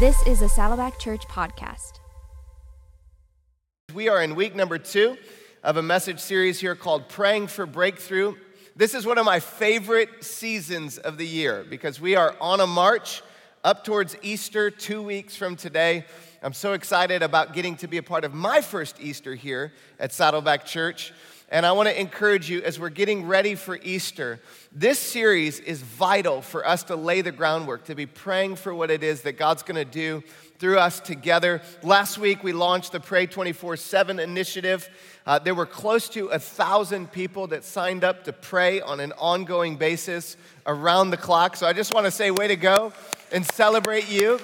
This is a Saddleback Church podcast. We are in week number two of a message series here called Praying for Breakthrough. This is one of my favorite seasons of the year because we are on a march up towards Easter two weeks from today. I'm so excited about getting to be a part of my first Easter here at Saddleback Church. And I want to encourage you as we're getting ready for Easter, this series is vital for us to lay the groundwork, to be praying for what it is that God's going to do through us together. Last week, we launched the Pray 24 7 initiative. Uh, there were close to a thousand people that signed up to pray on an ongoing basis around the clock. So I just want to say, way to go and celebrate you.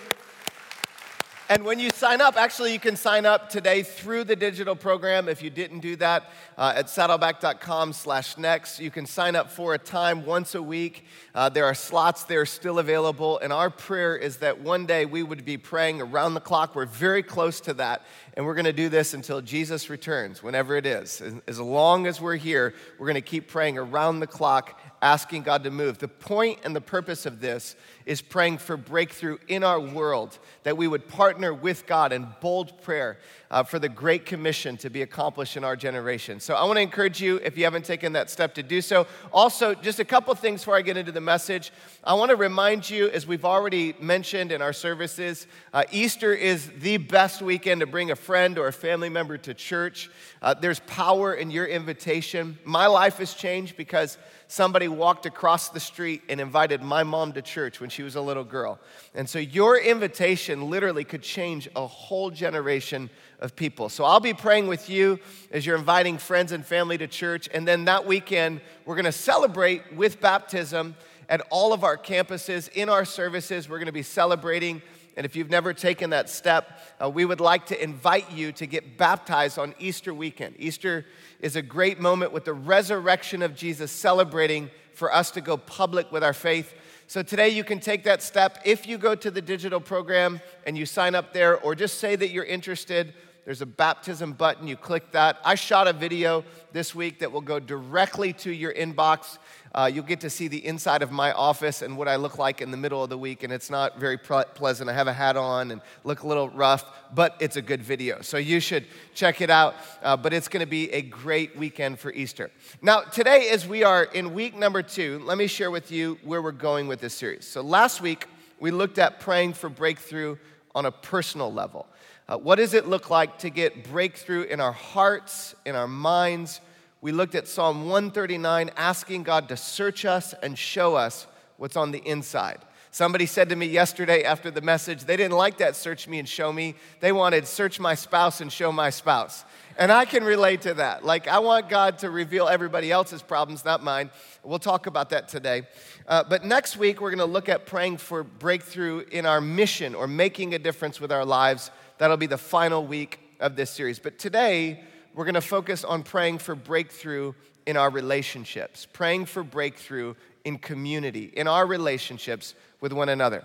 And when you sign up, actually, you can sign up today through the digital program. If you didn't do that, uh, at saddleback.com slash next, you can sign up for a time once a week. Uh, there are slots there still available. And our prayer is that one day we would be praying around the clock. We're very close to that. And we're going to do this until Jesus returns, whenever it is. As long as we're here, we're going to keep praying around the clock, asking God to move. The point and the purpose of this is praying for breakthrough in our world, that we would partner with God in bold prayer uh, for the Great Commission to be accomplished in our generation. So I want to encourage you, if you haven't taken that step, to do so. Also, just a couple things before I get into the message. I want to remind you, as we've already mentioned in our services, uh, Easter is the best weekend to bring a friend or a family member to church. Uh, there's power in your invitation. My life has changed because somebody walked across the street and invited my mom to church when she was a little girl. And so your invitation literally could change a whole generation of people. So I'll be praying with you as you're inviting friends and family to church. And then that weekend, we're going to celebrate with baptism at all of our campuses in our services. We're going to be celebrating. And if you've never taken that step, uh, we would like to invite you to get baptized on Easter weekend. Easter is a great moment with the resurrection of Jesus, celebrating for us to go public with our faith. So today you can take that step. If you go to the digital program and you sign up there, or just say that you're interested, there's a baptism button. You click that. I shot a video this week that will go directly to your inbox. Uh, you'll get to see the inside of my office and what I look like in the middle of the week, and it's not very pleasant. I have a hat on and look a little rough, but it's a good video. So you should check it out. Uh, but it's going to be a great weekend for Easter. Now, today, as we are in week number two, let me share with you where we're going with this series. So last week, we looked at praying for breakthrough on a personal level. Uh, what does it look like to get breakthrough in our hearts, in our minds? We looked at Psalm 139, asking God to search us and show us what's on the inside. Somebody said to me yesterday after the message, they didn't like that search me and show me. They wanted search my spouse and show my spouse. And I can relate to that. Like, I want God to reveal everybody else's problems, not mine. We'll talk about that today. Uh, but next week, we're going to look at praying for breakthrough in our mission or making a difference with our lives That'll be the final week of this series. But today, we're going to focus on praying for breakthrough in our relationships, praying for breakthrough in community, in our relationships with one another.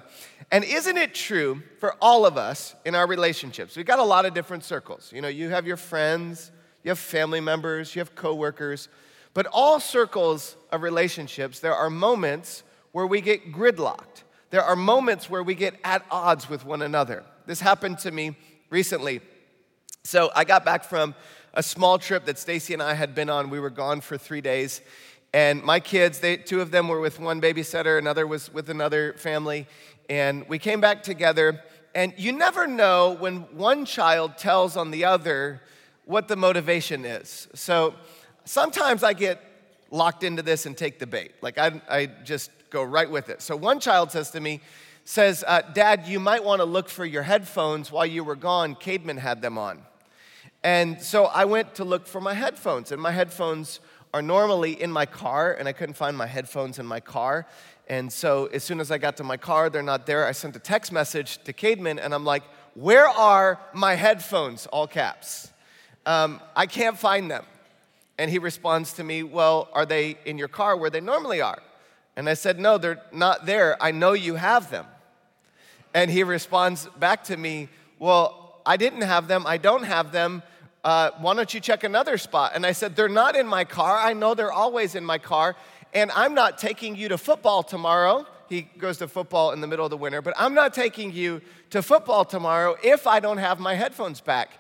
And isn't it true for all of us in our relationships? We've got a lot of different circles. You know, you have your friends, you have family members, you have coworkers, but all circles of relationships, there are moments where we get gridlocked. There are moments where we get at odds with one another. This happened to me recently. So I got back from a small trip that Stacy and I had been on. We were gone for three days. And my kids, they, two of them were with one babysitter, another was with another family. And we came back together. And you never know when one child tells on the other what the motivation is. So sometimes I get locked into this and take the bait. Like I, I just go right with it. So one child says to me, says, uh, Dad, you might want to look for your headphones while you were gone. Cademan had them on. And so I went to look for my headphones, and my headphones are normally in my car, and I couldn't find my headphones in my car. And so as soon as I got to my car, they're not there. I sent a text message to Cademan, and I'm like, Where are my headphones? All caps. Um, I can't find them. And he responds to me, Well, are they in your car where they normally are? And I said, No, they're not there. I know you have them. And he responds back to me, Well, I didn't have them. I don't have them. Uh, why don't you check another spot? And I said, They're not in my car. I know they're always in my car. And I'm not taking you to football tomorrow. He goes to football in the middle of the winter, but I'm not taking you to football tomorrow if I don't have my headphones back.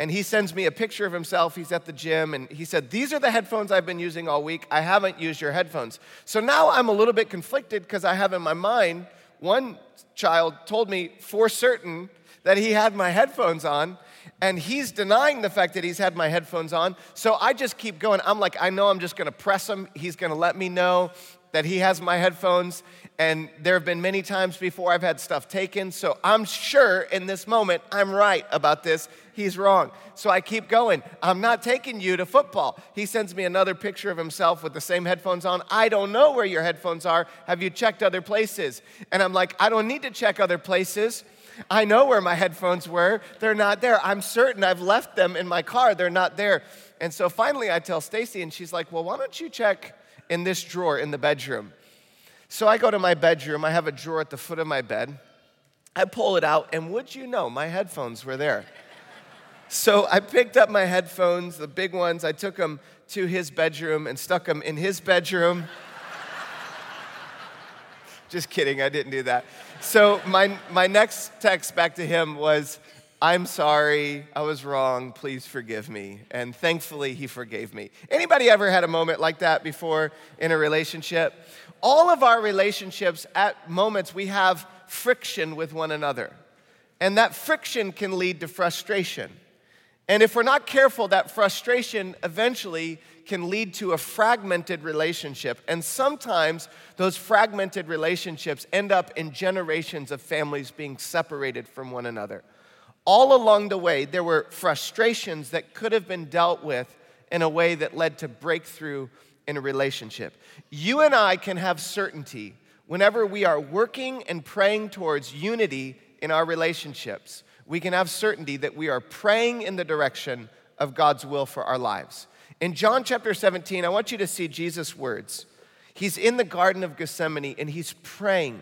And he sends me a picture of himself. He's at the gym, and he said, These are the headphones I've been using all week. I haven't used your headphones. So now I'm a little bit conflicted because I have in my mind, one child told me for certain that he had my headphones on, and he's denying the fact that he's had my headphones on. So I just keep going. I'm like, I know I'm just gonna press him. He's gonna let me know that he has my headphones. And there have been many times before I've had stuff taken. So I'm sure in this moment I'm right about this. He's wrong. So I keep going. I'm not taking you to football. He sends me another picture of himself with the same headphones on. I don't know where your headphones are. Have you checked other places? And I'm like, I don't need to check other places. I know where my headphones were. They're not there. I'm certain I've left them in my car. They're not there. And so finally I tell Stacy, and she's like, Well, why don't you check in this drawer in the bedroom? So I go to my bedroom. I have a drawer at the foot of my bed. I pull it out, and would you know, my headphones were there. So I picked up my headphones, the big ones, I took them to his bedroom and stuck them in his bedroom. Just kidding, I didn't do that. So my, my next text back to him was, I'm sorry, I was wrong, please forgive me. And thankfully he forgave me. Anybody ever had a moment like that before in a relationship? All of our relationships at moments we have friction with one another. And that friction can lead to frustration. And if we're not careful, that frustration eventually can lead to a fragmented relationship. And sometimes those fragmented relationships end up in generations of families being separated from one another. All along the way, there were frustrations that could have been dealt with in a way that led to breakthrough in a relationship. You and I can have certainty whenever we are working and praying towards unity in our relationships. We can have certainty that we are praying in the direction of God's will for our lives. In John chapter 17, I want you to see Jesus' words. He's in the Garden of Gethsemane and he's praying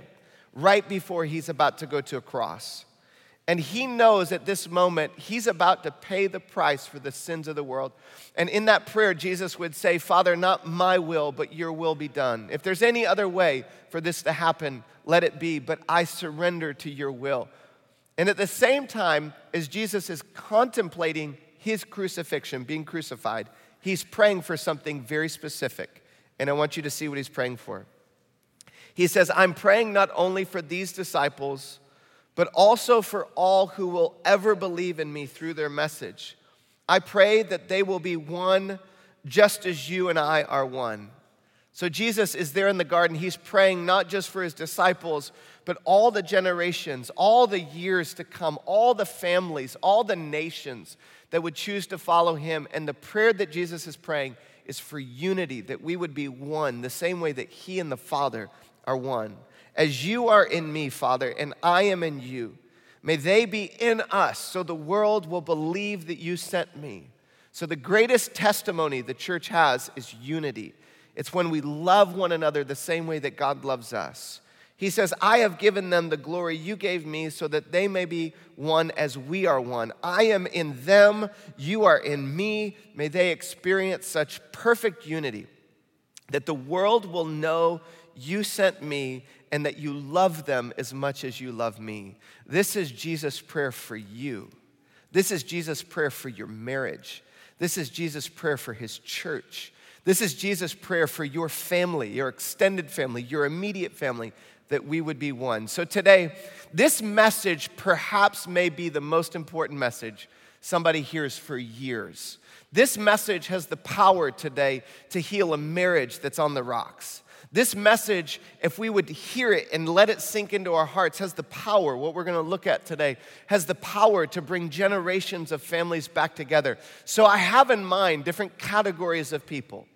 right before he's about to go to a cross. And he knows at this moment he's about to pay the price for the sins of the world. And in that prayer, Jesus would say, Father, not my will, but your will be done. If there's any other way for this to happen, let it be, but I surrender to your will. And at the same time, as Jesus is contemplating his crucifixion, being crucified, he's praying for something very specific. And I want you to see what he's praying for. He says, I'm praying not only for these disciples, but also for all who will ever believe in me through their message. I pray that they will be one just as you and I are one. So Jesus is there in the garden. He's praying not just for his disciples, but all the generations, all the years to come, all the families, all the nations that would choose to follow him. And the prayer that Jesus is praying is for unity, that we would be one, the same way that he and the Father are one. As you are in me, Father, and I am in you, may they be in us so the world will believe that you sent me. So, the greatest testimony the church has is unity. It's when we love one another the same way that God loves us. He says, I have given them the glory you gave me so that they may be one as we are one. I am in them, you are in me. May they experience such perfect unity that the world will know you sent me and that you love them as much as you love me. This is Jesus' prayer for you. This is Jesus' prayer for your marriage. This is Jesus' prayer for his church. This is Jesus' prayer for your family, your extended family, your immediate family that we would be one. So today, this message perhaps may be the most important message somebody hears for years. This message has the power today to heal a marriage that's on the rocks. This message, if we would hear it and let it sink into our hearts, has the power, what we're going to look at today, has the power to bring generations of families back together. So I have in mind different categories of people.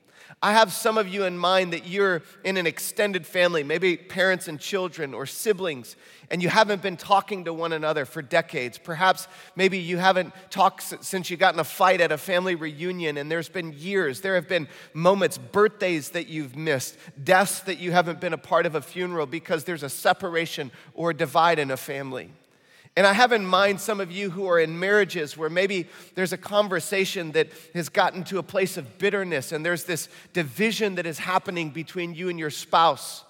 I have some of you in mind that you're in an extended family, maybe parents and children or siblings, and you haven't been talking to one another for decades. Perhaps maybe you haven't talked since you got in a fight at a family reunion, and there's been years. There have been moments, birthdays that you've missed, deaths that you haven't been a part of a funeral because there's a separation or a divide in a family. And I have in mind some of you who are in marriages where maybe there's a conversation that has gotten to a place of bitterness and there's this division that is happening between you and your spouse.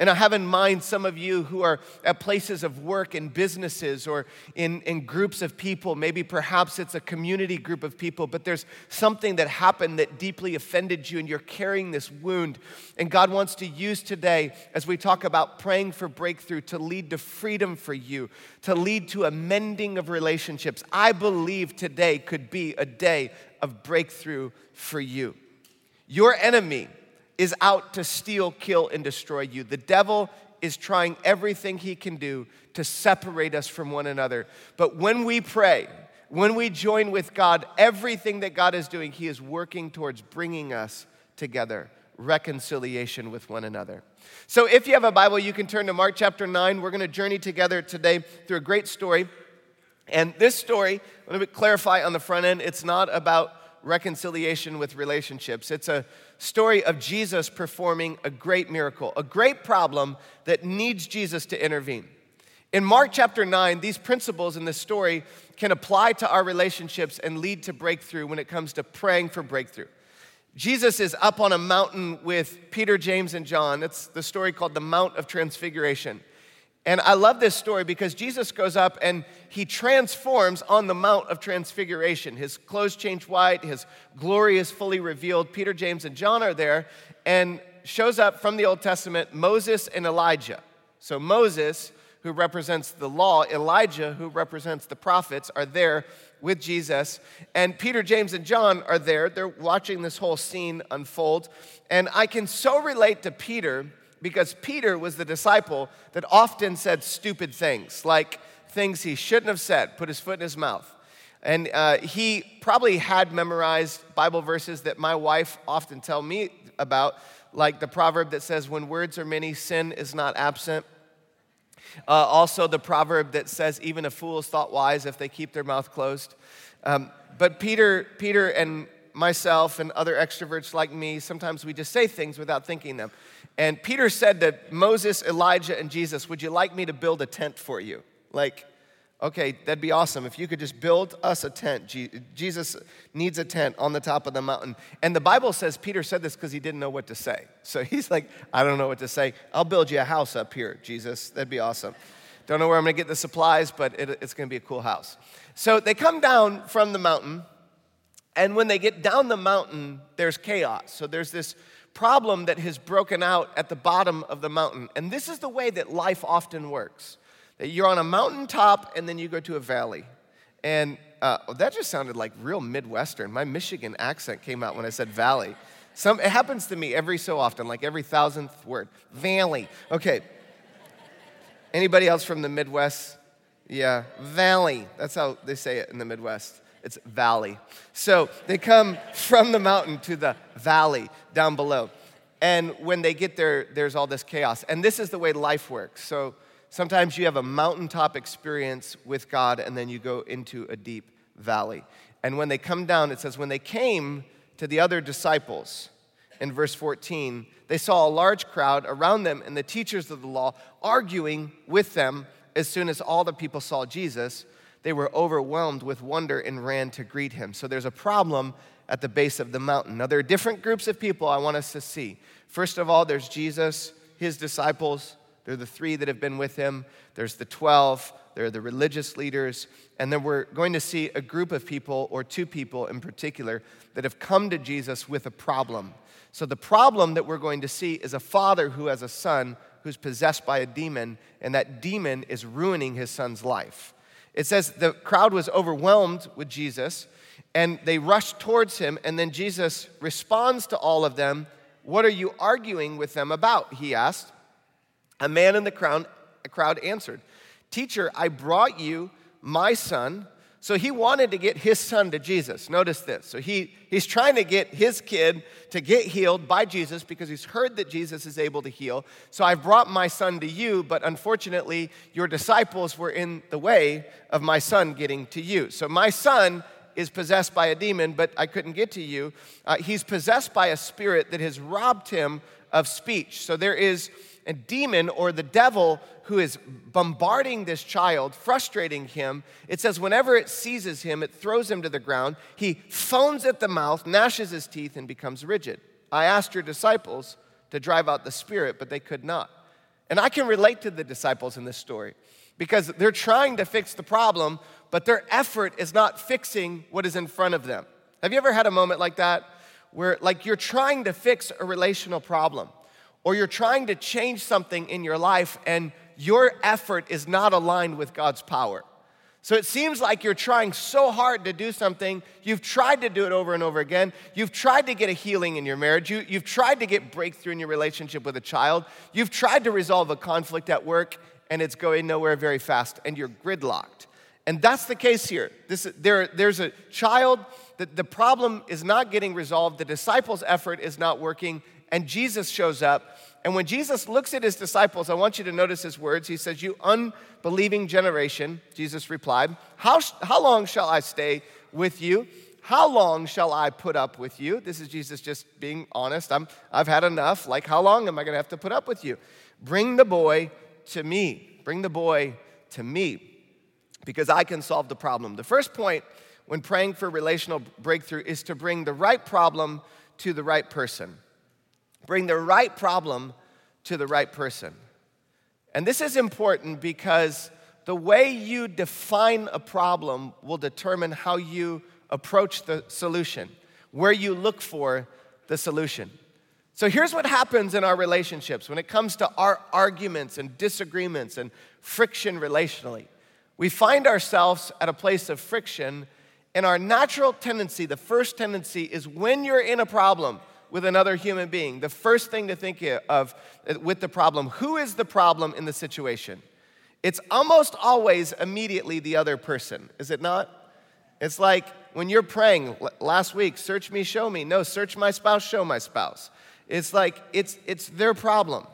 And I have in mind some of you who are at places of work in businesses or in, in groups of people. Maybe perhaps it's a community group of people, but there's something that happened that deeply offended you and you're carrying this wound. And God wants to use today, as we talk about praying for breakthrough, to lead to freedom for you, to lead to a mending of relationships. I believe today could be a day of breakthrough for you. Your enemy is out to steal, kill, and destroy you. The devil is trying everything he can do to separate us from one another. But when we pray, when we join with God, everything that God is doing, he is working towards bringing us together, reconciliation with one another. So if you have a Bible, you can turn to Mark chapter 9. We're going to journey together today through a great story. And this story, let me clarify on the front end, it's not about reconciliation with relationships. It's a story of Jesus performing a great miracle, a great problem that needs Jesus to intervene. In Mark chapter 9, these principles in this story can apply to our relationships and lead to breakthrough when it comes to praying for breakthrough. Jesus is up on a mountain with Peter, James, and John. It's the story called the Mount of Transfiguration. And I love this story because Jesus goes up and he transforms on the Mount of Transfiguration. His clothes change white, his glory is fully revealed. Peter, James, and John are there and shows up from the Old Testament Moses and Elijah. So Moses, who represents the law, Elijah, who represents the prophets, are there with Jesus. And Peter, James, and John are there. They're watching this whole scene unfold. And I can so relate to Peter because Peter was the disciple that often said stupid things, like things he shouldn't have said, put his foot in his mouth. And uh, he probably had memorized Bible verses that my wife often tell me about, like the proverb that says, "When words are many, sin is not absent." Uh, also, the proverb that says, "Even a fool is thought wise if they keep their mouth closed." Um, but Peter, Peter, and myself and other extroverts like me, sometimes we just say things without thinking them. And Peter said to Moses, Elijah, and Jesus, Would you like me to build a tent for you? Like, okay, that'd be awesome. If you could just build us a tent. Jesus needs a tent on the top of the mountain. And the Bible says Peter said this because he didn't know what to say. So he's like, I don't know what to say. I'll build you a house up here, Jesus. That'd be awesome. Don't know where I'm going to get the supplies, but it, it's going to be a cool house. So they come down from the mountain. And when they get down the mountain, there's chaos. So there's this problem that has broken out at the bottom of the mountain. And this is the way that life often works that you're on a mountaintop and then you go to a valley. And uh, that just sounded like real Midwestern. My Michigan accent came out when I said valley. Some, it happens to me every so often, like every thousandth word. Valley. Okay. Anybody else from the Midwest? Yeah, valley. That's how they say it in the Midwest. It's valley. So they come from the mountain to the valley down below. And when they get there, there's all this chaos. And this is the way life works. So sometimes you have a mountaintop experience with God, and then you go into a deep valley. And when they come down, it says, when they came to the other disciples, in verse 14, they saw a large crowd around them and the teachers of the law arguing with them as soon as all the people saw Jesus they were overwhelmed with wonder and ran to greet him. So there's a problem at the base of the mountain. Now, there are different groups of people I want us to see. First of all, there's Jesus, his disciples. They're the three that have been with him. There's the 12. There are the religious leaders. And then we're going to see a group of people, or two people in particular, that have come to Jesus with a problem. So, the problem that we're going to see is a father who has a son who's possessed by a demon, and that demon is ruining his son's life. It says the crowd was overwhelmed with Jesus and they rushed towards him, and then Jesus responds to all of them. What are you arguing with them about? He asked. A man in the crowd, crowd answered, Teacher, I brought you my son so he wanted to get his son to Jesus. Notice this. So he, he's trying to get his kid to get healed by Jesus because he's heard that Jesus is able to heal. So I've brought my son to you, but unfortunately, your disciples were in the way of my son getting to you. So my son is possessed by a demon, but I couldn't get to you. Uh, he's possessed by a spirit that has robbed him of speech. So there is a demon or the devil who is bombarding this child, frustrating him. It says, whenever it seizes him, it throws him to the ground. He foams at the mouth, gnashes his teeth, and becomes rigid. I asked your disciples to drive out the spirit, but they could not. And I can relate to the disciples in this story because they're trying to fix the problem, but their effort is not fixing what is in front of them. Have you ever had a moment like that where, like, you're trying to fix a relational problem or you're trying to change something in your life and your effort is not aligned with God's power? So it seems like you're trying so hard to do something. You've tried to do it over and over again. You've tried to get a healing in your marriage. You, have tried to get breakthrough in your relationship with a child. You've tried to resolve a conflict at work, and it's going nowhere very fast, and you're gridlocked. And that's the case here. This, there, there's a child, that the problem is not getting resolved, the disciples' effort is not working, and Jesus shows up. And when Jesus looks at his disciples, I want you to notice his words. He says, You unbelieving generation, Jesus replied, How, how long shall I stay with you? How long shall I put up with you? This is Jesus just being honest. I'm, I've had enough. Like, how long am I going to have to put up with you? Bring the boy to me. Bring the boy to me because I can solve the problem. The first point when praying for relational breakthrough is to bring the right problem to the right person. Bring the right problem to the right person. And this is important because the way you define a problem will determine how you approach the solution, where you look for the solution. So here's what happens in our relationships when it comes to our arguments and disagreements and friction relationally. We find ourselves at a place of friction, and our natural tendency, the first tendency, is when you're in a problem with another human being, the first thing to think of uh, with the problem who is the problem in the situation? It's almost always immediately the other person, is it not? It's like when you're praying last week, search me, show me. No, search my spouse, show my spouse. It's like it's, it's their problem.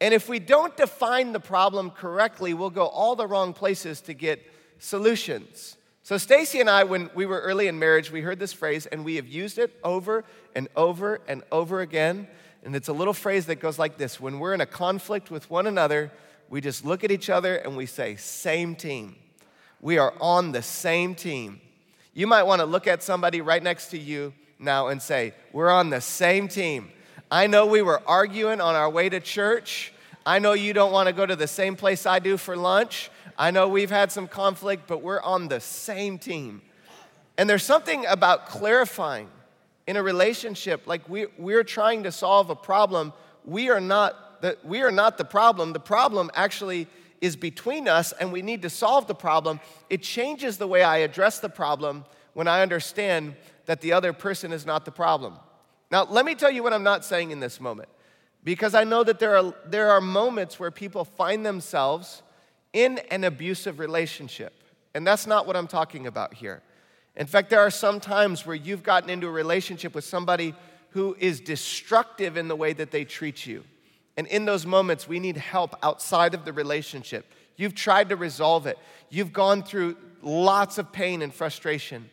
And if we don't define the problem correctly, we'll go all the wrong places to get solutions. So, Stacy and I, when we were early in marriage, we heard this phrase and we have used it over and over and over again. And it's a little phrase that goes like this When we're in a conflict with one another, we just look at each other and we say, Same team. We are on the same team. You might want to look at somebody right next to you now and say, We're on the same team. I know we were arguing on our way to church. I know you don't want to go to the same place I do for lunch. I know we've had some conflict, but we're on the same team. And there's something about clarifying in a relationship, like we, we're trying to solve a problem. We are, not the, we are not the problem. The problem actually is between us, and we need to solve the problem. It changes the way I address the problem when I understand that the other person is not the problem. Now, let me tell you what I'm not saying in this moment, because I know that there are, there are moments where people find themselves in an abusive relationship. And that's not what I'm talking about here. In fact, there are some times where you've gotten into a relationship with somebody who is destructive in the way that they treat you. And in those moments, we need help outside of the relationship. You've tried to resolve it, you've gone through lots of pain and frustration.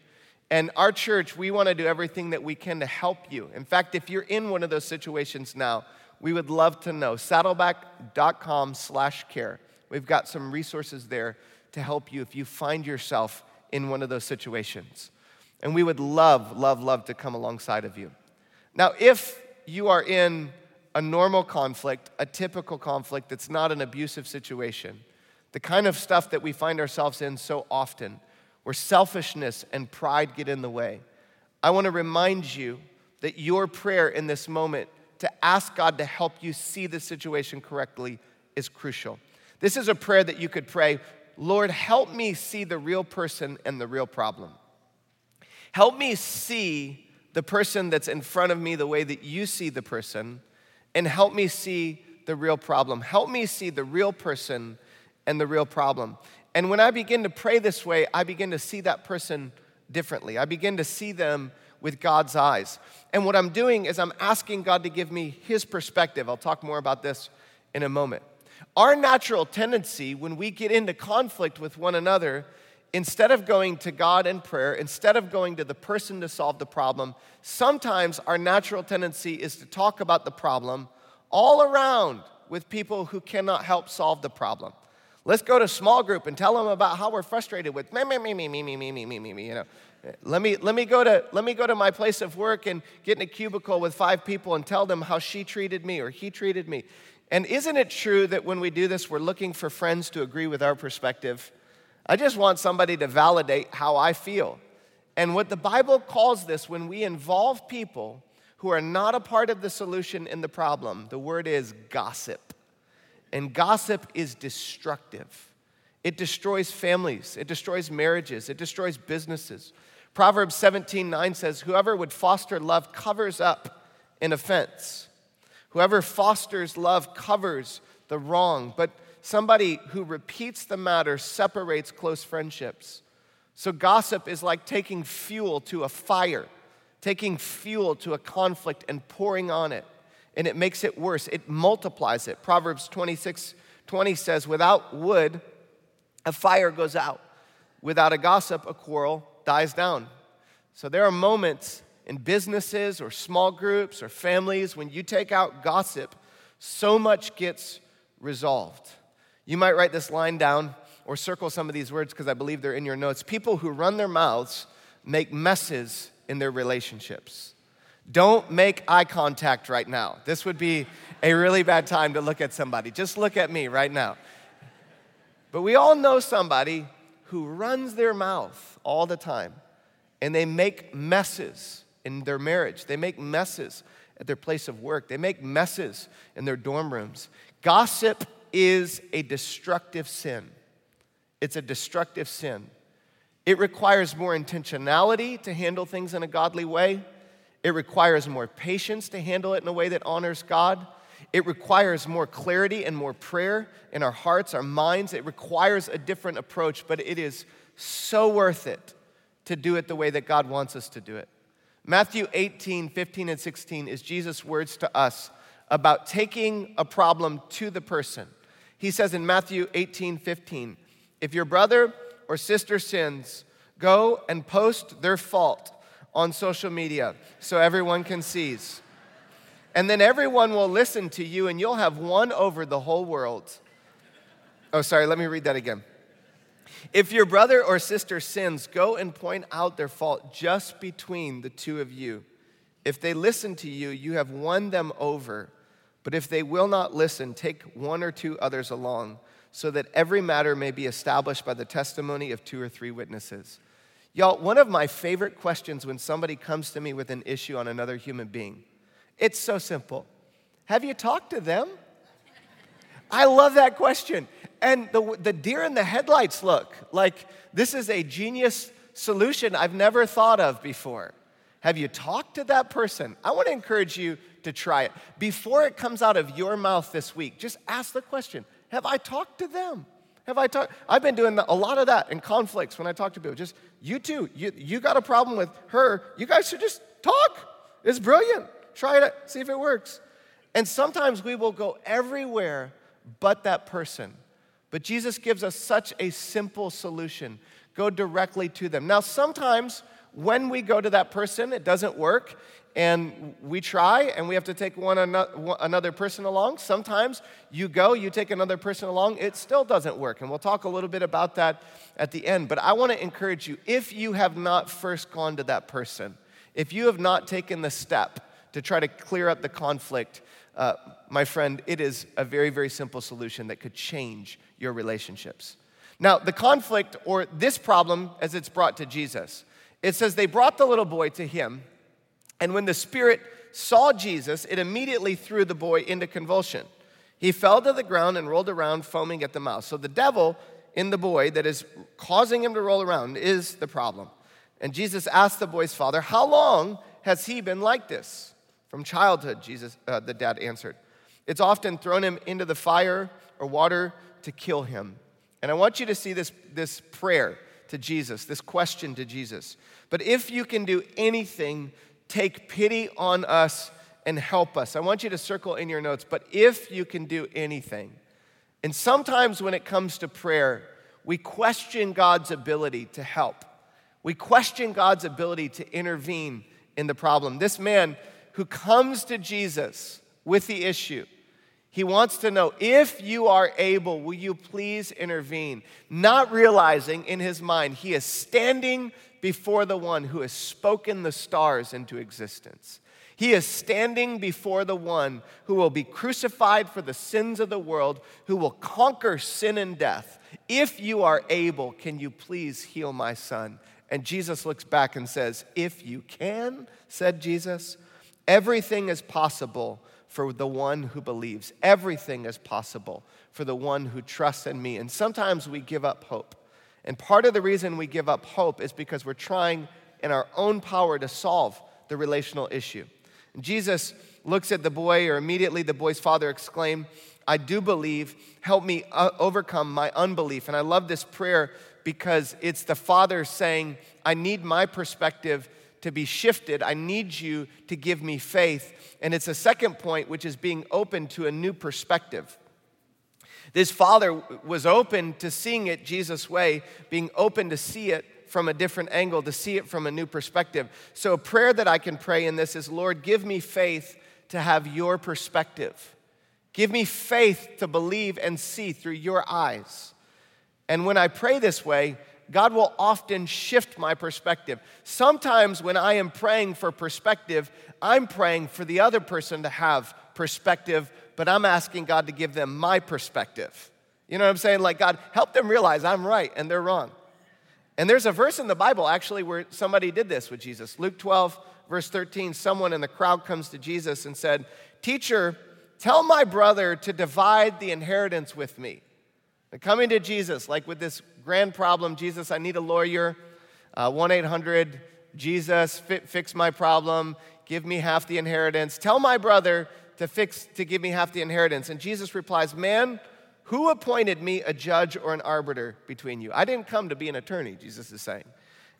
And our church, we want to do everything that we can to help you. In fact, if you're in one of those situations now, we would love to know. Saddleback.com slash care. We've got some resources there to help you if you find yourself in one of those situations. And we would love, love, love to come alongside of you. Now, if you are in a normal conflict, a typical conflict that's not an abusive situation, the kind of stuff that we find ourselves in so often, where selfishness and pride get in the way, I want to remind you that your prayer in this moment to ask God to help you see the situation correctly is crucial. This is a prayer that you could pray Lord, help me see the real person and the real problem. Help me see the person that's in front of me the way that you see the person, and help me see the real problem. Help me see the real person and the real problem. And when I begin to pray this way, I begin to see that person differently. I begin to see them with God's eyes. And what I'm doing is I'm asking God to give me His perspective. I'll talk more about this in a moment. Our natural tendency when we get into conflict with one another, instead of going to God in prayer, instead of going to the person to solve the problem, sometimes our natural tendency is to talk about the problem all around with people who cannot help solve the problem. Let's go to small group and tell them about how we're frustrated with me, me, me, me, me, me, me, me, me, me, me, you know. Let me, let, me go to, let me go to my place of work and get in a cubicle with five people and tell them how she treated me or he treated me. And isn't it true that when we do this, we're looking for friends to agree with our perspective? I just want somebody to validate how I feel. And what the Bible calls this, when we involve people who are not a part of the solution in the problem, the word is gossip. And gossip is destructive. It destroys families, it destroys marriages, it destroys businesses. Proverbs 17 9 says, Whoever would foster love covers up an offense. Whoever fosters love covers the wrong. But somebody who repeats the matter separates close friendships. So, gossip is like taking fuel to a fire, taking fuel to a conflict and pouring on it. And it makes it worse, it multiplies it. Proverbs 26 20 says, Without wood, a fire goes out. Without a gossip, a quarrel dies down. So, there are moments in businesses or small groups or families when you take out gossip, so much gets resolved. You might write this line down or circle some of these words because I believe they're in your notes. People who run their mouths make messes in their relationships. Don't make eye contact right now. This would be a really bad time to look at somebody. Just look at me right now. But we all know somebody who runs their mouth all the time and they make messes in their marriage. They make messes at their place of work. They make messes in their dorm rooms. Gossip is a destructive sin. It's a destructive sin. It requires more intentionality to handle things in a godly way. It requires more patience to handle it in a way that honors God. It requires more clarity and more prayer in our hearts, our minds. It requires a different approach, but it is so worth it to do it the way that God wants us to do it. Matthew 18, 15, and 16 is Jesus' words to us about taking a problem to the person. He says in Matthew 18, 15, if your brother or sister sins, go and post their fault on social media so everyone can see. And then everyone will listen to you and you'll have won over the whole world. Oh, sorry, let me read that again. If your brother or sister sins, go and point out their fault just between the two of you. If they listen to you, you have won them over. But if they will not listen, take one or two others along, so that every matter may be established by the testimony of two or three witnesses. Y'all, one of my favorite questions when somebody comes to me with an issue on another human being, it's so simple. Have you talked to them? I love that question. And the, the deer in the headlights look like this is a genius solution I've never thought of before. Have you talked to that person? I want to encourage you to try it. Before it comes out of your mouth this week, just ask the question Have I talked to them? Have I talked? I've been doing a lot of that in conflicts when I talk to people. Just you too. You, you got a problem with her. You guys should just talk. It's brilliant. Try it. See if it works. And sometimes we will go everywhere but that person. But Jesus gives us such a simple solution go directly to them. Now, sometimes when we go to that person, it doesn't work, and we try, and we have to take one another person along. Sometimes you go, you take another person along, it still doesn't work. And we'll talk a little bit about that at the end. But I want to encourage you if you have not first gone to that person, if you have not taken the step to try to clear up the conflict, uh, my friend, it is a very, very simple solution that could change your relationships. Now, the conflict or this problem as it's brought to Jesus, it says they brought the little boy to him, and when the spirit saw Jesus, it immediately threw the boy into convulsion. He fell to the ground and rolled around, foaming at the mouth. So the devil in the boy that is causing him to roll around is the problem. And Jesus asked the boy's father, How long has he been like this? From childhood, Jesus, uh, the dad answered. It's often thrown him into the fire or water to kill him. And I want you to see this, this prayer to Jesus, this question to Jesus. But if you can do anything, take pity on us and help us. I want you to circle in your notes, but if you can do anything. And sometimes when it comes to prayer, we question God's ability to help. We question God's ability to intervene in the problem. This man who comes to Jesus with the issue. He wants to know if you are able, will you please intervene? Not realizing in his mind he is standing before the one who has spoken the stars into existence. He is standing before the one who will be crucified for the sins of the world, who will conquer sin and death. If you are able, can you please heal my son? And Jesus looks back and says, If you can, said Jesus, everything is possible for the one who believes. Everything is possible for the one who trusts in me. And sometimes we give up hope. And part of the reason we give up hope is because we're trying in our own power to solve the relational issue. And Jesus looks at the boy, or immediately the boy's father exclaimed, I do believe, help me uh, overcome my unbelief. And I love this prayer because it's the father saying, I need my perspective to be shifted. I need you to give me faith. And it's a second point, which is being open to a new perspective. This father was open to seeing it Jesus' way, being open to see it from a different angle, to see it from a new perspective. So, a prayer that I can pray in this is Lord, give me faith to have your perspective. Give me faith to believe and see through your eyes. And when I pray this way, God will often shift my perspective. Sometimes when I am praying for perspective, I'm praying for the other person to have perspective, but I'm asking God to give them my perspective. You know what I'm saying? Like, God, help them realize I'm right and they're wrong. And there's a verse in the Bible actually where somebody did this with Jesus. Luke 12, verse 13, someone in the crowd comes to Jesus and said, Teacher, tell my brother to divide the inheritance with me. And coming to Jesus, like with this grand problem Jesus, I need a lawyer. Uh, 1 800 Jesus, fix my problem, give me half the inheritance. Tell my brother to fix to give me half the inheritance. And Jesus replies, Man, who appointed me a judge or an arbiter between you? I didn't come to be an attorney, Jesus is saying.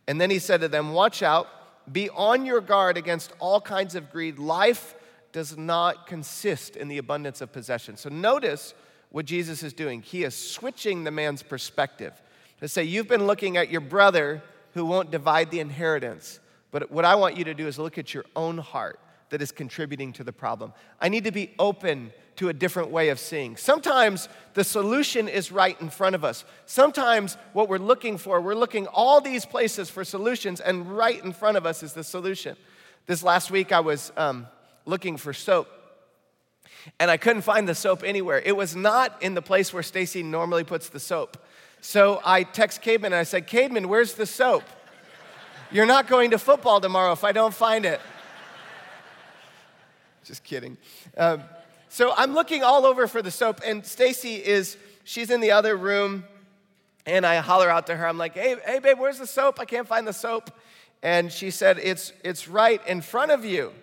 And then he said to them, Watch out, be on your guard against all kinds of greed. Life does not consist in the abundance of possession. So notice what Jesus is doing. He is switching the man's perspective to say, You've been looking at your brother who won't divide the inheritance. But what I want you to do is look at your own heart that is contributing to the problem. I need to be open to a different way of seeing. Sometimes the solution is right in front of us. Sometimes what we're looking for, we're looking all these places for solutions, and right in front of us is the solution. This last week, I was um, looking for soap and I couldn't find the soap anywhere. It was not in the place where Stacy normally puts the soap. So I text Cademan and I said, Cademan, where's the soap? You're not going to football tomorrow if I don't find it. Just kidding. Um, so I'm looking all over for the soap, and Stacy is, she's in the other room, and I holler out to her. I'm like, hey, hey, babe, where's the soap? I can't find the soap. And she said, it's, it's right in front of you.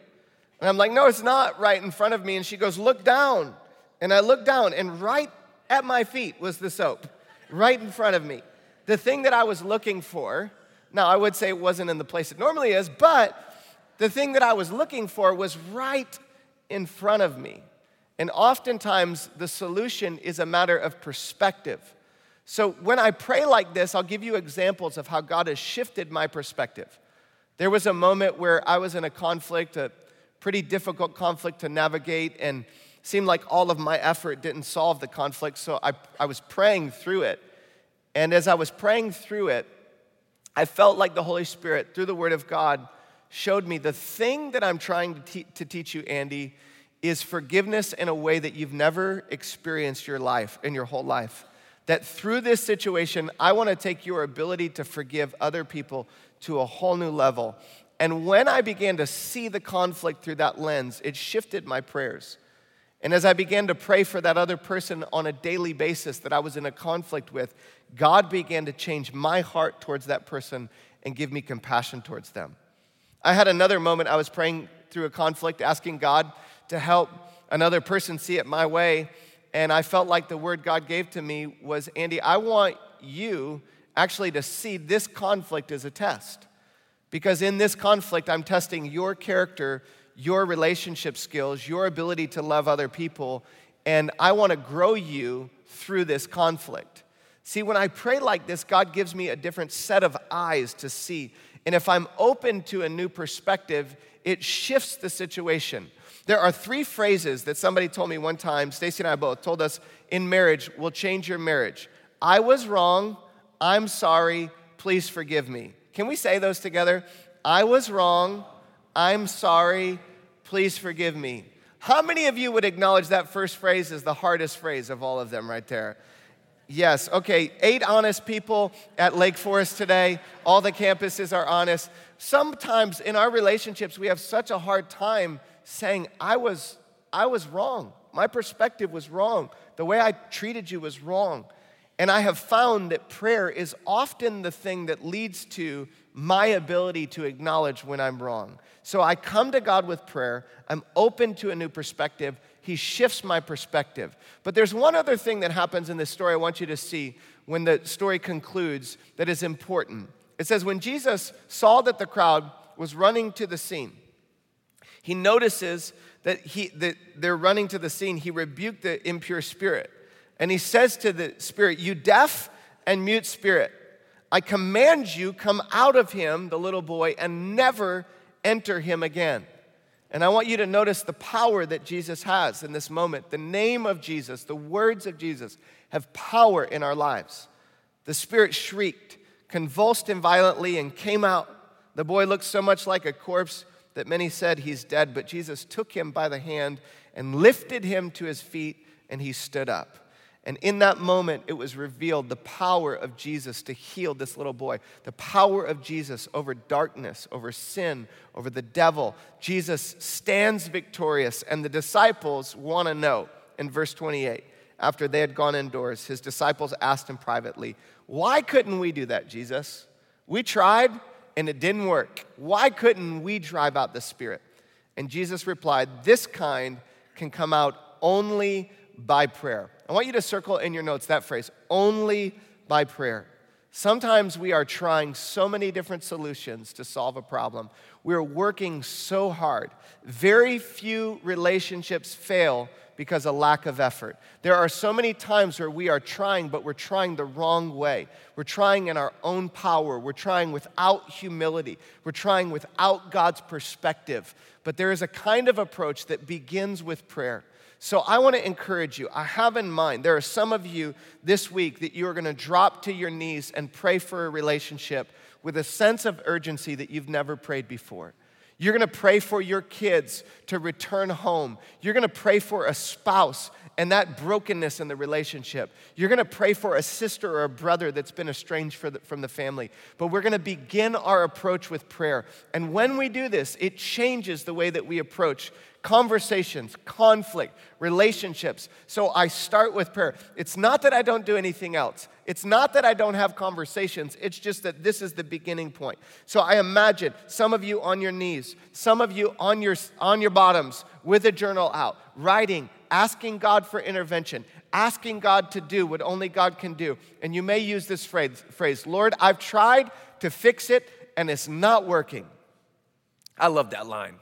And I'm like, no, it's not right in front of me. And she goes, look down. And I look down, and right at my feet was the soap, right in front of me. The thing that I was looking for, now I would say it wasn't in the place it normally is, but the thing that I was looking for was right in front of me. And oftentimes, the solution is a matter of perspective. So, when I pray like this, I'll give you examples of how God has shifted my perspective. There was a moment where I was in a conflict, a pretty difficult conflict to navigate, and seemed like all of my effort didn't solve the conflict. So I, I was praying through it. And as I was praying through it, I felt like the Holy Spirit, through the Word of God, showed me the thing that I'm trying to, te- to teach you, Andy, is forgiveness in a way that you've never experienced your life in your whole life. That through this situation, I want to take your ability to forgive other people to a whole new level. And when I began to see the conflict through that lens, it shifted my prayers. And as I began to pray for that other person on a daily basis that I was in a conflict with, God began to change my heart towards that person and give me compassion towards them. I had another moment, I was praying through a conflict, asking God to help another person see it my way. And I felt like the word God gave to me was Andy, I want you actually to see this conflict as a test. Because in this conflict, I'm testing your character, your relationship skills, your ability to love other people, and I want to grow you through this conflict. See, when I pray like this, God gives me a different set of eyes to see. And if I'm open to a new perspective, it shifts the situation. There are three phrases that somebody told me one time, Stacy and I both told us in marriage will change your marriage. I was wrong, I'm sorry, please forgive me. Can we say those together? I was wrong. I'm sorry. please forgive me. How many of you would acknowledge that first phrase is the hardest phrase of all of them right there? Yes, okay, eight honest people at Lake Forest today. All the campuses are honest. Sometimes in our relationships, we have such a hard time saying, I was, I was wrong. My perspective was wrong. The way I treated you was wrong. And I have found that prayer is often the thing that leads to my ability to acknowledge when I'm wrong. So I come to God with prayer. I'm open to a new perspective. He shifts my perspective. But there's one other thing that happens in this story I want you to see when the story concludes that is important. It says, When Jesus saw that the crowd was running to the scene, he notices that, he, that they're running to the scene. He rebuked the impure spirit. And he says to the spirit, You deaf and mute spirit, I command you, come out of him, the little boy, and never enter him again. And I want you to notice the power that Jesus has in this moment. The name of Jesus, the words of Jesus have power in our lives. The spirit shrieked, convulsed him violently, and came out. The boy looked so much like a corpse that many said he's dead, but Jesus took him by the hand and lifted him to his feet, and he stood up. And in that moment, it was revealed the power of Jesus to heal this little boy, the power of Jesus over darkness, over sin, over the devil. Jesus stands victorious, and the disciples want to know in verse 28. After they had gone indoors, his disciples asked him privately, Why couldn't we do that, Jesus? We tried and it didn't work. Why couldn't we drive out the spirit? And Jesus replied, This kind can come out only by prayer. I want you to circle in your notes that phrase only by prayer. Sometimes we are trying so many different solutions to solve a problem. We're working so hard. Very few relationships fail because of lack of effort. There are so many times where we are trying, but we're trying the wrong way. We're trying in our own power. We're trying without humility. We're trying without God's perspective. But there is a kind of approach that begins with prayer. So I want to encourage you. I have in mind, there are some of you this week that you are going to drop to your knees and pray for a relationship with a sense of urgency that you've never prayed before. You're going to pray for your kids to return home. You're going to pray for a spouse and that brokenness in the relationship. You're going to pray for a sister or a brother that's been estranged the, from the family. But we're going to begin our approach with prayer. And when we do this, it changes the way that we approach conversations, conflict, relationships. So I start with prayer. It's not that I don't do anything else. It's not that I don't have conversations. It's just that this is the beginning point. So I imagine some of you on your knees, some of you on your on your bottoms with a journal out, writing, asking God for intervention, asking God to do what only God can do. And you may use this phrase, phrase Lord, I've tried to fix it and it's not working. I love that line.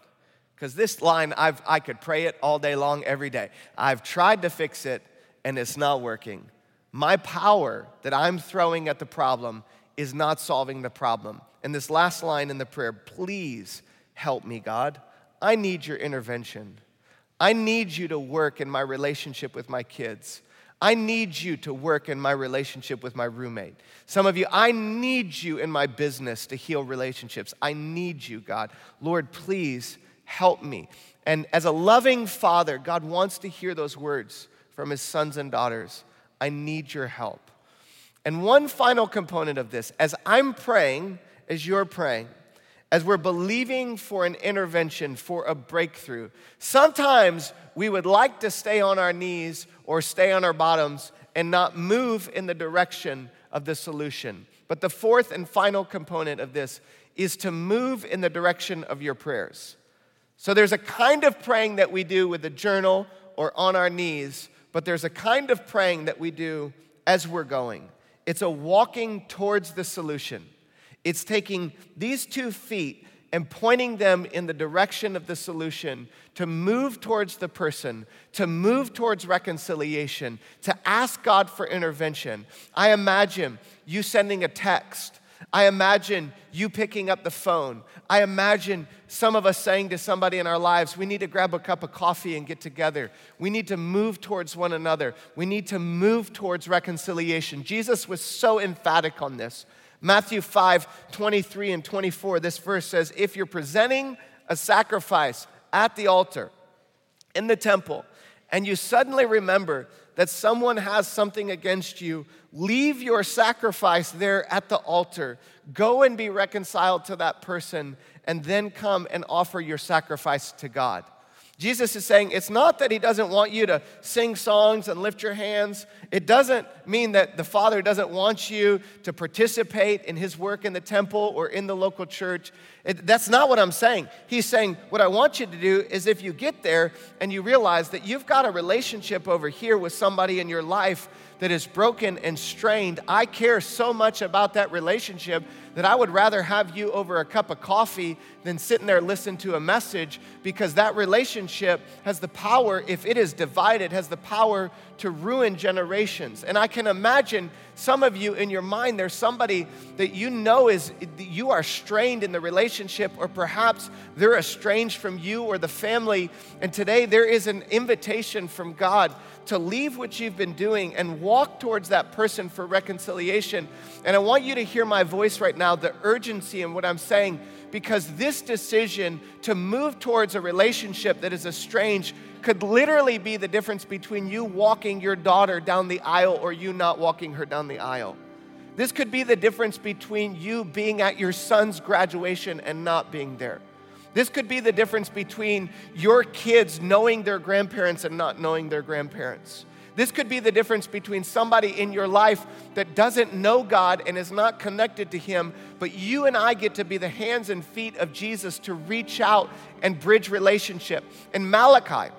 Because this line, I've, I could pray it all day long, every day. I've tried to fix it and it's not working. My power that I'm throwing at the problem is not solving the problem. And this last line in the prayer, please help me, God. I need your intervention. I need you to work in my relationship with my kids. I need you to work in my relationship with my roommate. Some of you, I need you in my business to heal relationships. I need you, God. Lord, please help me. And as a loving father, God wants to hear those words from his sons and daughters I need your help. And one final component of this, as I'm praying, as you're praying, as we're believing for an intervention, for a breakthrough, sometimes we would like to stay on our knees or stay on our bottoms and not move in the direction of the solution. But the fourth and final component of this is to move in the direction of your prayers. So there's a kind of praying that we do with a journal or on our knees, but there's a kind of praying that we do as we're going. It's a walking towards the solution. It's taking these two feet and pointing them in the direction of the solution to move towards the person, to move towards reconciliation, to ask God for intervention. I imagine you sending a text I imagine you picking up the phone. I imagine some of us saying to somebody in our lives, we need to grab a cup of coffee and get together. We need to move towards one another. We need to move towards reconciliation. Jesus was so emphatic on this. Matthew 5 23 and 24, this verse says, If you're presenting a sacrifice at the altar in the temple and you suddenly remember that someone has something against you, leave your sacrifice there at the altar. Go and be reconciled to that person, and then come and offer your sacrifice to God. Jesus is saying it's not that he doesn't want you to sing songs and lift your hands. It doesn't mean that the Father doesn't want you to participate in his work in the temple or in the local church. It, that's not what I'm saying. He's saying what I want you to do is if you get there and you realize that you've got a relationship over here with somebody in your life that is broken and strained, I care so much about that relationship that I would rather have you over a cup of coffee than sitting there listening to a message because that relationship has the power, if it is divided, has the power to ruin generations. And I can imagine some of you in your mind, there's somebody that you know is, you are strained in the relationship, or perhaps they're estranged from you or the family. And today there is an invitation from God to leave what you've been doing and walk towards that person for reconciliation. And I want you to hear my voice right now, the urgency in what I'm saying, because this decision to move towards a relationship that is estranged could literally be the difference between you walking your daughter down the aisle or you not walking her down the aisle. This could be the difference between you being at your son's graduation and not being there. This could be the difference between your kids knowing their grandparents and not knowing their grandparents. This could be the difference between somebody in your life that doesn't know God and is not connected to Him, but you and I get to be the hands and feet of Jesus to reach out and bridge relationship. In Malachi,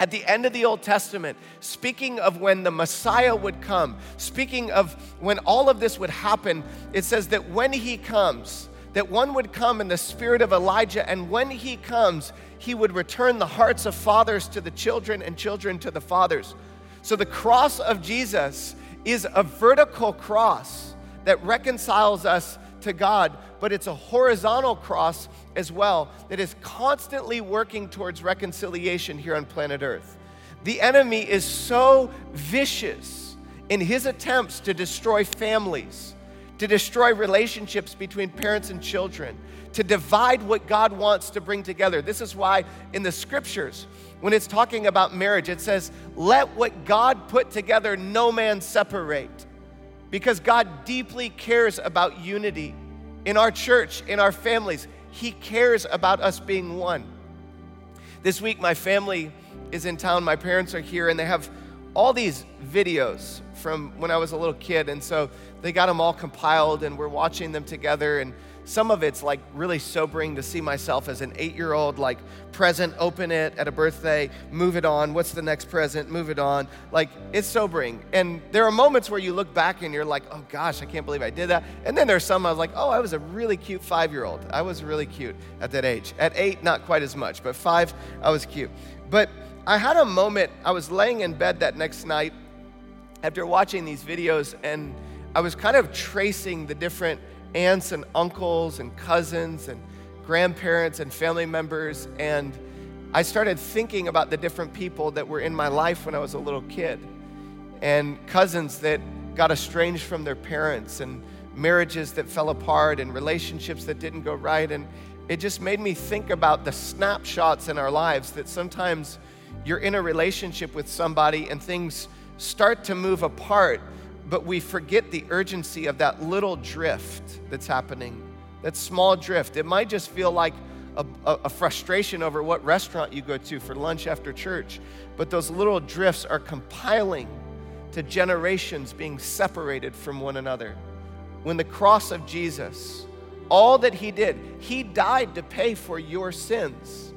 at the end of the Old Testament, speaking of when the Messiah would come, speaking of when all of this would happen, it says that when He comes, that one would come in the spirit of Elijah, and when he comes, he would return the hearts of fathers to the children and children to the fathers. So the cross of Jesus is a vertical cross that reconciles us to God, but it's a horizontal cross as well that is constantly working towards reconciliation here on planet Earth. The enemy is so vicious in his attempts to destroy families to destroy relationships between parents and children, to divide what God wants to bring together. This is why in the scriptures, when it's talking about marriage, it says, Let what God put together, no man separate. Because God deeply cares about unity in our church, in our families. He cares about us being one. This week, my family is in town. My parents are here, and they have all these videos from when I was a little kid. And so they got them all compiled and we're watching them together and some of it's like really sobering to see myself as an eight year old like present open it at a birthday move it on what's the next present move it on. Like it's sobering. And there are moments where you look back and you're like oh gosh i can't believe i did that. And then there's some i was like oh i was a really cute five year old i was really cute at that age. At eight not quite as much but five i was cute. But i had a moment i was laying in bed that next night after watching these videos and I was kind of tracing the different aunts and uncles and cousins and grandparents and family members. And I started thinking about the different people that were in my life when I was a little kid and cousins that got estranged from their parents and marriages that fell apart and relationships that didn't go right. And it just made me think about the snapshots in our lives that sometimes you're in a relationship with somebody and things start to move apart but we forget the urgency of that little drift that's happening, that small drift. It might just feel like a, a, frustration over what restaurant you go to for lunch after church, but those little drifts are compiling to generations being separated from one another. When the cross of Jesus, all that he did, he died to pay for your sins,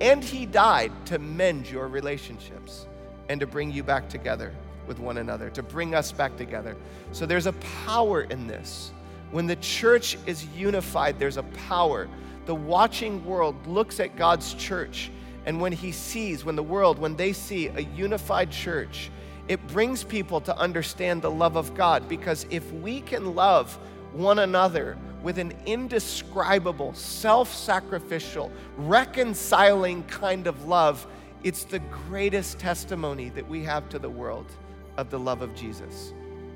and he died to mend your relationships and to bring you back together with one another, to bring us back together. So there's a power in this. When the church is unified, there's a power. The watching world looks at God's church, and when he sees, when the world, when they see a unified church, it brings people to understand the love of God. Because if we can love one another with an indescribable, self sacrificial, reconciling kind of love, it's the greatest testimony that we have to the world of the love of Jesus.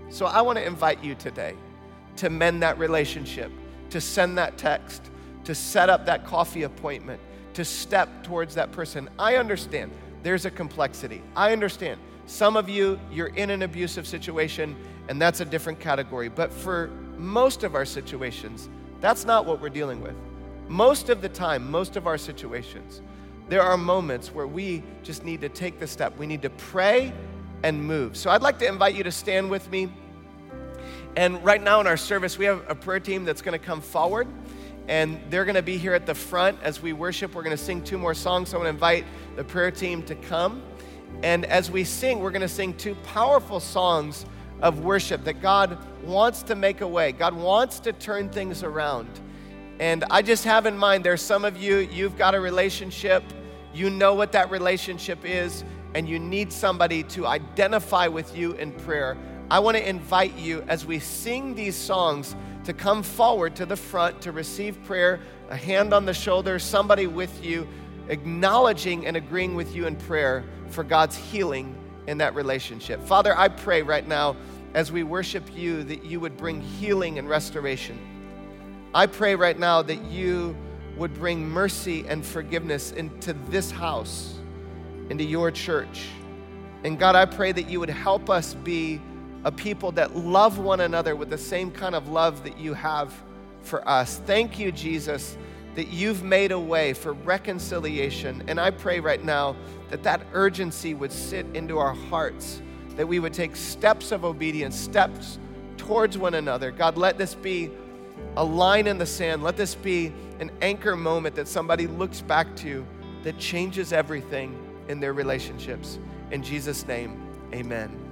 So I want to invite you today to mend that relationship, to send that text, to set up that coffee appointment, to step towards that person. I understand there's a complexity. I understand. Some of you, you're in an abusive situation, and that's a different category. But for most of our situations, that's not what we're dealing with. Most of the time, most of our situations, there are moments where we just need to take the step. We need to pray and move. So I'd like to invite you to stand with me. And right now in our service, we have a prayer team that's going to come forward. And they're going to be here at the front as we worship. We're going to sing two more songs. So I want to invite the prayer team to come. And as we sing, we're going to sing two powerful songs of worship that God wants to make a way. God wants to turn things around. And I just have in mind there's some of you, you've got a relationship you know what that relationship is, and you need somebody to identify with you in prayer. I want to invite you as we sing these songs to come forward to the front to receive prayer, a hand on the shoulder, somebody with you, acknowledging and agreeing with you in prayer for God's healing in that relationship. Father, I pray right now as we worship you that you would bring healing and restoration. I pray right now that you would bring mercy and forgiveness into this house, into your church. And God, I pray that you would help us be a people that love one another with the same kind of love that you have for us. Thank you, Jesus, that you've made a way for reconciliation. And I pray right now that that urgency would sit into our hearts, that we would take steps of obedience, steps towards one another. God, let this be a line in the sand. Let this be an anchor moment that somebody looks back to that changes everything in their relationships. In Jesus' name, amen.